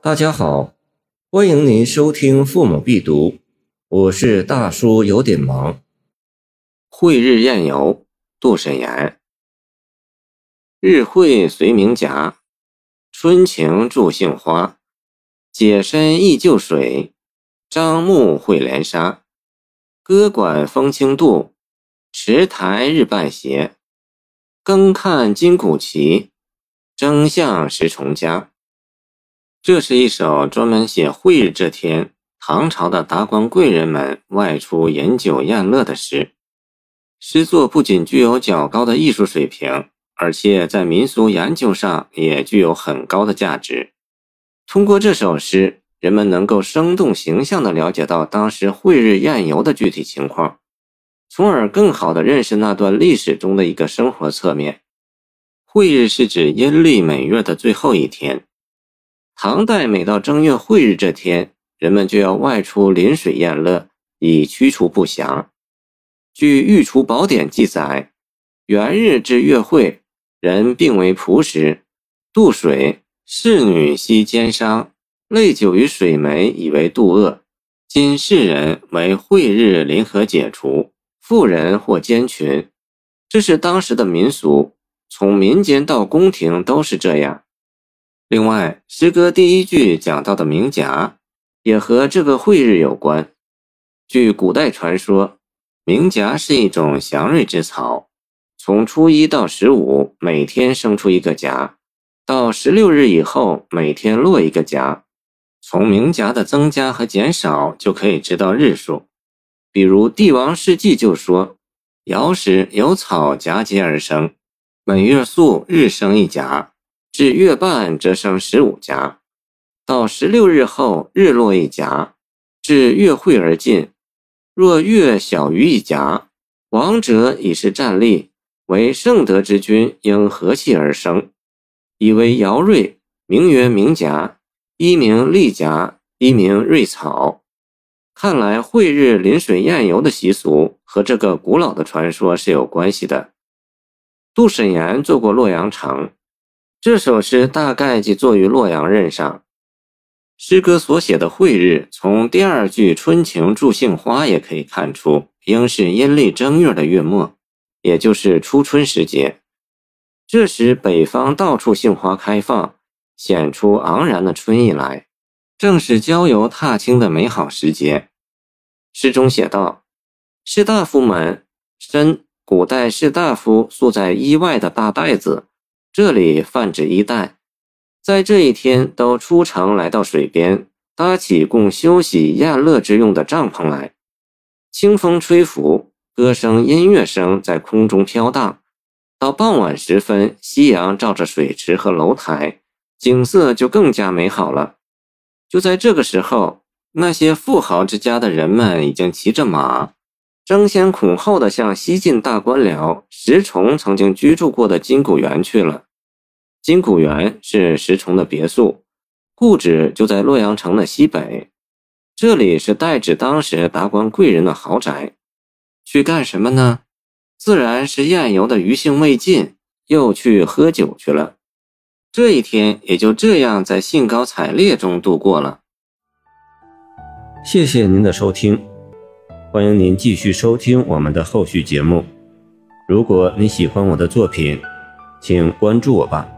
大家好，欢迎您收听《父母必读》，我是大叔，有点忙。会日宴游，杜审言。日会随名夹，春晴助杏花。解身忆旧水，张目会连沙。歌管风清度，池台日半斜。更看金鼓齐，争向石重家。这是一首专门写会日这天，唐朝的达官贵人们外出饮酒宴乐的诗。诗作不仅具有较高的艺术水平，而且在民俗研究上也具有很高的价值。通过这首诗，人们能够生动形象地了解到当时会日宴游的具体情况，从而更好地认识那段历史中的一个生活侧面。会日是指阴历每月的最后一天。唐代每到正月晦日这天，人们就要外出临水宴乐，以驱除不祥。据《御厨宝典》记载，元日至月晦，人并为仆时，渡水。侍女悉奸商，泪酒于水湄，以为度厄。今世人为晦日临河解除，妇人或奸群，这是当时的民俗，从民间到宫廷都是这样。另外，诗歌第一句讲到的名夹，也和这个晦日有关。据古代传说，名夹是一种祥瑞之草，从初一到十五，每天生出一个夹。到十六日以后，每天落一个夹，从明甲的增加和减少就可以知道日数。比如《帝王世纪》就说：“尧时有草夹节而生，每月宿日生一甲，至月半则生十五夹。到十六日后，日落一夹，至月晦而尽。若月小于一夹，王者已是战力，为圣德之君，应和气而生。”以为尧瑞，名曰明甲，一名利甲，一名瑞草。看来会日临水宴游的习俗和这个古老的传说是有关系的。杜审言做过洛阳城，这首诗大概即作于洛阳任上。诗歌所写的会日，从第二句“春晴助杏花”也可以看出，应是阴历正月的月末，也就是初春时节。这时，北方到处杏花开放，显出昂然的春意来，正是郊游踏青的美好时节。诗中写道：“士大夫们身，古代士大夫束在衣外的大袋子，这里泛指一带，在这一天都出城来到水边，搭起供休息宴乐之用的帐篷来。清风吹拂，歌声、音乐声在空中飘荡。”到傍晚时分，夕阳照着水池和楼台，景色就更加美好了。就在这个时候，那些富豪之家的人们已经骑着马，争先恐后的向西晋大官僚石崇曾经居住过的金谷园去了。金谷园是石崇的别墅，故址就在洛阳城的西北。这里是代指当时达官贵人的豪宅。去干什么呢？自然是宴游的余兴未尽，又去喝酒去了。这一天也就这样在兴高采烈中度过了。谢谢您的收听，欢迎您继续收听我们的后续节目。如果你喜欢我的作品，请关注我吧。